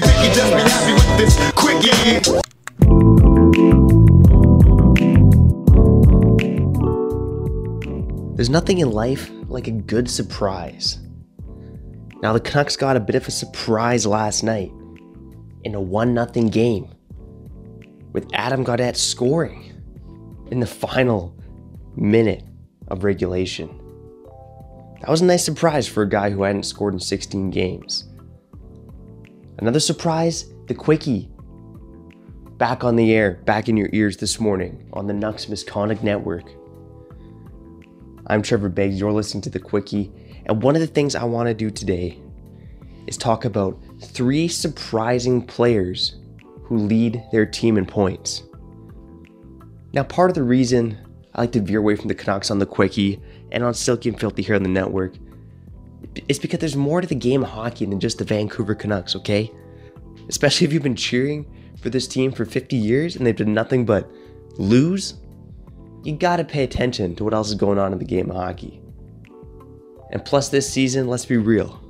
picky, just be happy with this. There's nothing in life like a good surprise. Now, the Canucks got a bit of a surprise last night in a 1 0 game with Adam Gaudette scoring in the final minute of regulation. That was a nice surprise for a guy who hadn't scored in 16 games. Another surprise the Quickie. Back on the air, back in your ears this morning on the Nucks Misconduct Network. I'm Trevor Beggs, you're listening to The Quickie, and one of the things I want to do today is talk about three surprising players who lead their team in points. Now, part of the reason I like to veer away from the Canucks on The Quickie and on Silky and Filthy here on the network is because there's more to the game of hockey than just the Vancouver Canucks, okay? Especially if you've been cheering for this team for 50 years and they've done nothing but lose you gotta pay attention to what else is going on in the game of hockey. And plus, this season, let's be real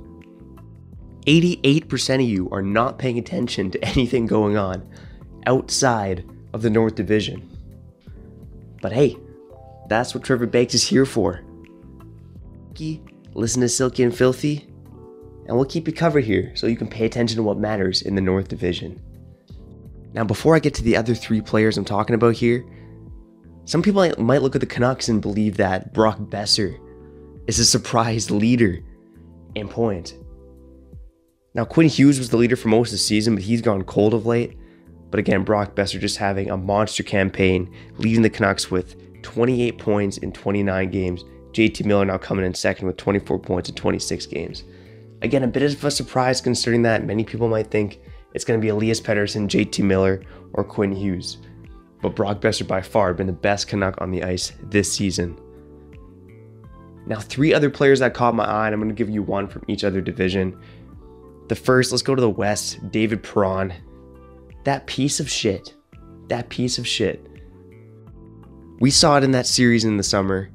88% of you are not paying attention to anything going on outside of the North Division. But hey, that's what Trevor Banks is here for. Listen to Silky and Filthy, and we'll keep you covered here so you can pay attention to what matters in the North Division. Now, before I get to the other three players I'm talking about here, some people might look at the Canucks and believe that Brock Boeser is a surprise leader in points. Now, Quinn Hughes was the leader for most of the season, but he's gone cold of late. But again, Brock Boeser just having a monster campaign, leading the Canucks with 28 points in 29 games. JT Miller now coming in second with 24 points in 26 games. Again, a bit of a surprise considering that many people might think it's going to be Elias Pettersson, JT Miller, or Quinn Hughes but Brock Boeser by far been the best Canuck on the ice this season. Now, three other players that caught my eye, and I'm going to give you one from each other division. The first, let's go to the West, David Perron. That piece of shit. That piece of shit. We saw it in that series in the summer.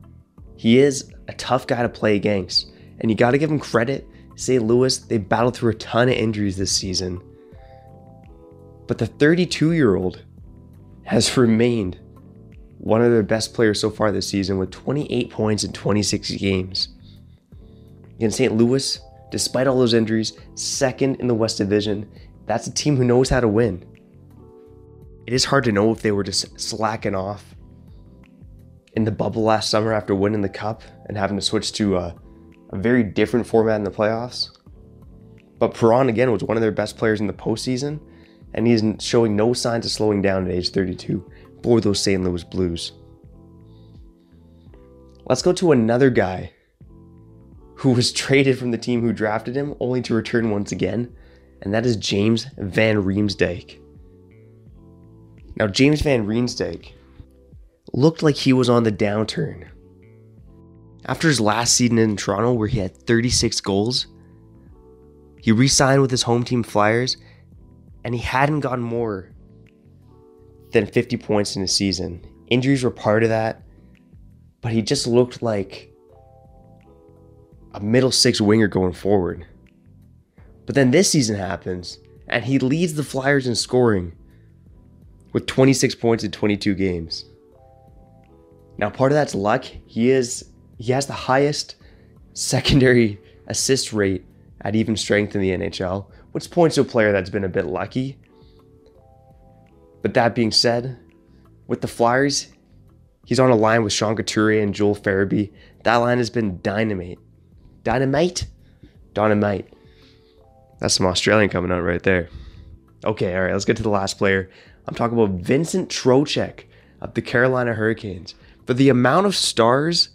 He is a tough guy to play against, and you got to give him credit. St. Louis, they battled through a ton of injuries this season. But the 32 year old has remained one of their best players so far this season with 28 points in 26 games. In St. Louis, despite all those injuries, second in the West Division, that's a team who knows how to win. It is hard to know if they were just slacking off in the bubble last summer after winning the cup and having to switch to a, a very different format in the playoffs. But Perron, again, was one of their best players in the postseason and he's showing no signs of slowing down at age 32 for those St. Louis Blues. Let's go to another guy who was traded from the team who drafted him only to return once again, and that is James Van Riemsdyk. Now, James Van Riemsdyk looked like he was on the downturn. After his last season in Toronto, where he had 36 goals, he re signed with his home team Flyers and he hadn't gotten more than 50 points in a season. Injuries were part of that, but he just looked like a middle six winger going forward. But then this season happens, and he leads the Flyers in scoring with 26 points in 22 games. Now, part of that's luck. He is he has the highest secondary assist rate at even strength in the NHL, which points to a player that's been a bit lucky. But that being said, with the Flyers, he's on a line with Sean Couturier and Joel Farabee. That line has been dynamite. Dynamite? Dynamite. That's some Australian coming out right there. Okay, all right, let's get to the last player. I'm talking about Vincent Trocheck of the Carolina Hurricanes. For the amount of stars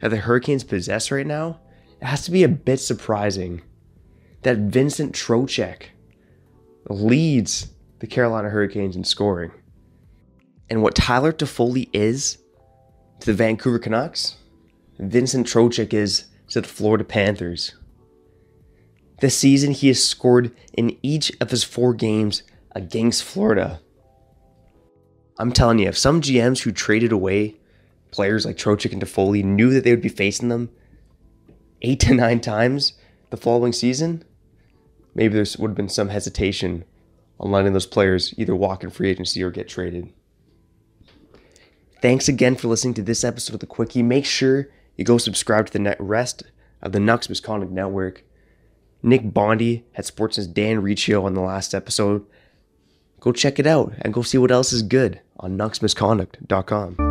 that the Hurricanes possess right now, it has to be a bit surprising that Vincent Trocheck leads the Carolina Hurricanes in scoring. And what Tyler Toffoli is to the Vancouver Canucks, Vincent Trocheck is to the Florida Panthers. This season, he has scored in each of his four games against Florida. I'm telling you, if some GMs who traded away players like Trocheck and Toffoli knew that they would be facing them eight to nine times the following season, maybe there would have been some hesitation on letting those players either walk in free agency or get traded. Thanks again for listening to this episode of The Quickie. Make sure you go subscribe to the rest of the Nucks Misconduct Network. Nick Bondi had Sportsnet's Dan Riccio on the last episode. Go check it out and go see what else is good on nucksmisconduct.com.